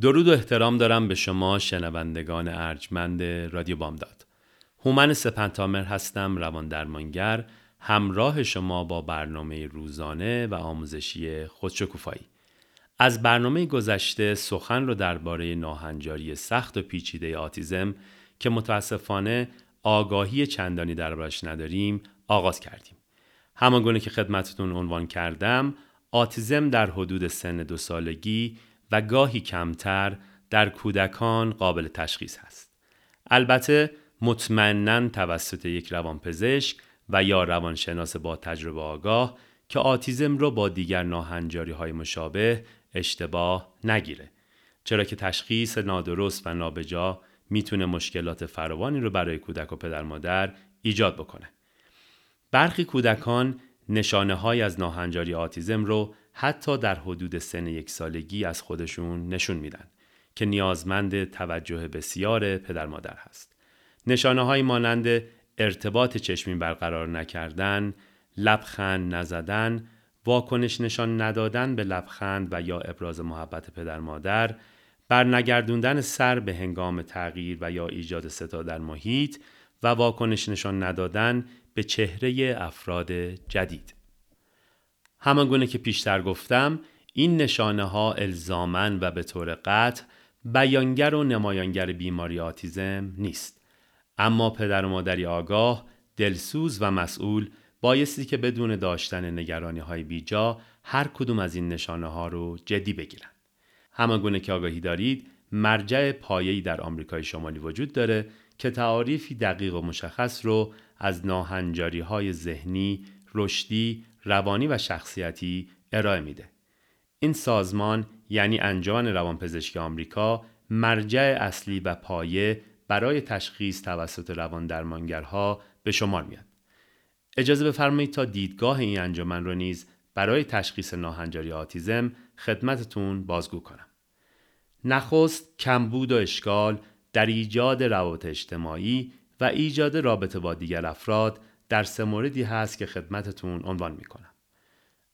درود و احترام دارم به شما شنوندگان ارجمند رادیو بامداد. هومن سپنتامر هستم روان درمانگر همراه شما با برنامه روزانه و آموزشی خودشکوفایی. از برنامه گذشته سخن رو درباره ناهنجاری سخت و پیچیده آتیزم که متاسفانه آگاهی چندانی دربارش نداریم آغاز کردیم. همانگونه که خدمتتون عنوان کردم آتیزم در حدود سن دو سالگی و گاهی کمتر در کودکان قابل تشخیص است. البته مطمئنا توسط یک روانپزشک و یا روانشناس با تجربه آگاه که آتیزم رو با دیگر ناهنجاری های مشابه اشتباه نگیره. چرا که تشخیص نادرست و نابجا می‌تونه مشکلات فراوانی رو برای کودک و پدر مادر ایجاد بکنه. برخی کودکان نشانه های از ناهنجاری آتیزم رو حتی در حدود سن یک سالگی از خودشون نشون میدن که نیازمند توجه بسیار پدر مادر هست. نشانه های مانند ارتباط چشمی برقرار نکردن، لبخند نزدن، واکنش نشان ندادن به لبخند و یا ابراز محبت پدر مادر، برنگردوندن سر به هنگام تغییر و یا ایجاد صدا در محیط و واکنش نشان ندادن به چهره افراد جدید. همانگونه که پیشتر گفتم این نشانه ها الزامن و به طور قطع بیانگر و نمایانگر بیماری آتیزم نیست. اما پدر و مادری آگاه، دلسوز و مسئول بایستی که بدون داشتن نگرانی های بیجا هر کدوم از این نشانه ها رو جدی بگیرن. همانگونه که آگاهی دارید مرجع پایه‌ای در آمریکای شمالی وجود داره که تعاریفی دقیق و مشخص رو از ناهنجاری های ذهنی، رشدی، روانی و شخصیتی ارائه میده. این سازمان یعنی انجمن روانپزشکی آمریکا مرجع اصلی و پایه برای تشخیص توسط روان درمانگرها به شمار میاد. اجازه بفرمایید تا دیدگاه این انجمن رو نیز برای تشخیص ناهنجاری آتیزم خدمتتون بازگو کنم. نخست کمبود و اشکال در ایجاد روابط اجتماعی و ایجاد رابطه با دیگر افراد در سه موردی هست که خدمتتون عنوان می کنم.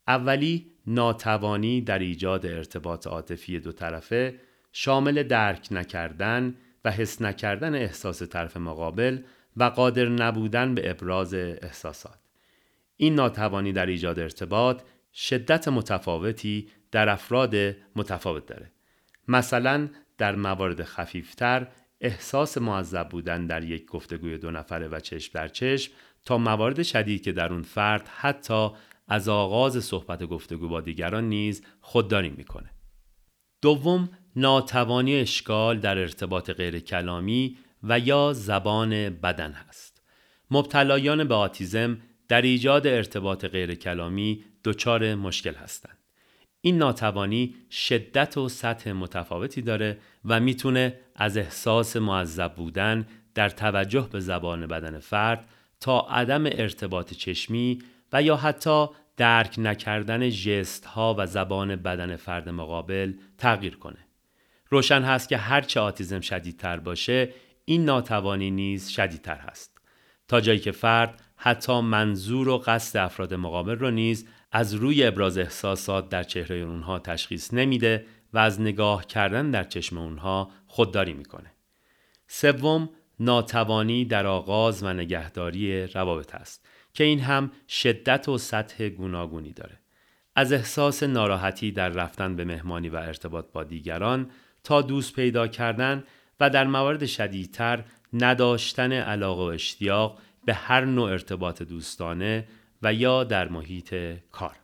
اولی ناتوانی در ایجاد ارتباط عاطفی دو طرفه شامل درک نکردن و حس نکردن احساس طرف مقابل و قادر نبودن به ابراز احساسات. این ناتوانی در ایجاد ارتباط شدت متفاوتی در افراد متفاوت داره. مثلا در موارد خفیفتر احساس معذب بودن در یک گفتگوی دو نفره و چشم در چشم تا موارد شدید که در اون فرد حتی از آغاز صحبت گفتگو با دیگران نیز خودداری می‌کنه. دوم ناتوانی اشکال در ارتباط غیر کلامی و یا زبان بدن هست. مبتلایان به آتیزم در ایجاد ارتباط غیر کلامی دچار مشکل هستند. این ناتوانی شدت و سطح متفاوتی داره و می‌تونه از احساس معذب بودن در توجه به زبان بدن فرد تا عدم ارتباط چشمی و یا حتی درک نکردن جست ها و زبان بدن فرد مقابل تغییر کنه. روشن هست که هرچه آتیزم شدیدتر باشه این ناتوانی نیز شدیدتر هست. تا جایی که فرد حتی منظور و قصد افراد مقابل رو نیز از روی ابراز احساسات در چهره اونها تشخیص نمیده و از نگاه کردن در چشم اونها خودداری می‌کنه. سوم ناتوانی در آغاز و نگهداری روابط است که این هم شدت و سطح گوناگونی داره. از احساس ناراحتی در رفتن به مهمانی و ارتباط با دیگران تا دوست پیدا کردن و در موارد شدیدتر نداشتن علاقه و اشتیاق به هر نوع ارتباط دوستانه و یا در محیط کار.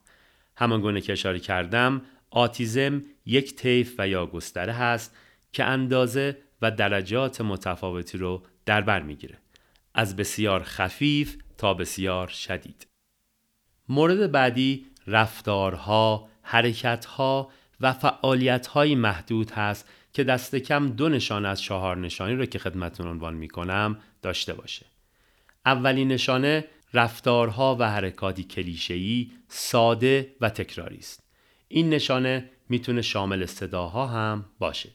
همان گونه که اشاره کردم آتیزم یک طیف و یا گستره هست که اندازه و درجات متفاوتی رو در بر می‌گیره از بسیار خفیف تا بسیار شدید مورد بعدی رفتارها، حرکتها و فعالیتهایی محدود هست که دست کم دو نشانه از چهار نشانی رو که خدمتون عنوان می کنم داشته باشه. اولین نشانه رفتارها و حرکاتی کلیشه‌ای، ساده و تکراری است. این نشانه می‌تونه شامل صداها هم باشه.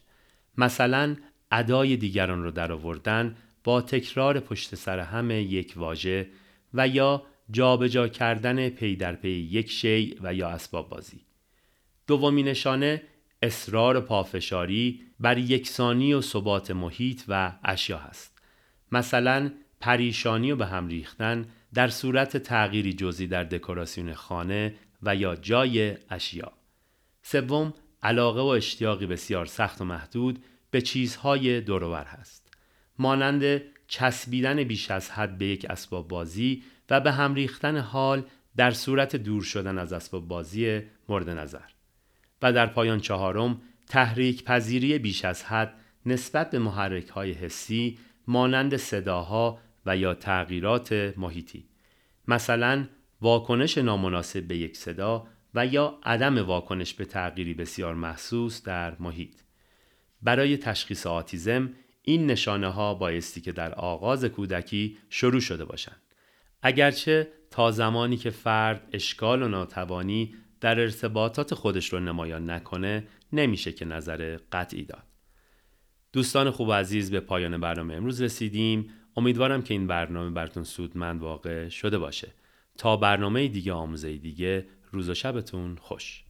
مثلا ادای دیگران رو درآوردن با تکرار پشت سر هم یک واژه و یا جابجا کردن پی در پی یک شی و یا اسباب بازی. دومین نشانه اصرار پافشاری بر یکسانی و ثبات محیط و اشیا هست. مثلا پریشانی و به هم ریختن در صورت تغییری جزئی در دکوراسیون خانه و یا جای اشیا. سوم علاقه و اشتیاقی بسیار سخت و محدود به چیزهای دورور هست. مانند چسبیدن بیش از حد به یک اسباب بازی و به هم ریختن حال در صورت دور شدن از اسباب بازی مورد نظر. و در پایان چهارم تحریک پذیری بیش از حد نسبت به محرک های حسی مانند صداها و یا تغییرات محیطی مثلا واکنش نامناسب به یک صدا و یا عدم واکنش به تغییری بسیار محسوس در محیط برای تشخیص آتیزم این نشانه ها بایستی که در آغاز کودکی شروع شده باشند اگرچه تا زمانی که فرد اشکال و ناتوانی در ارتباطات خودش رو نمایان نکنه نمیشه که نظر قطعی داد. دوستان خوب و عزیز به پایان برنامه امروز رسیدیم. امیدوارم که این برنامه براتون سودمند واقع شده باشه. تا برنامه دیگه آموزه دیگه روز و شبتون خوش.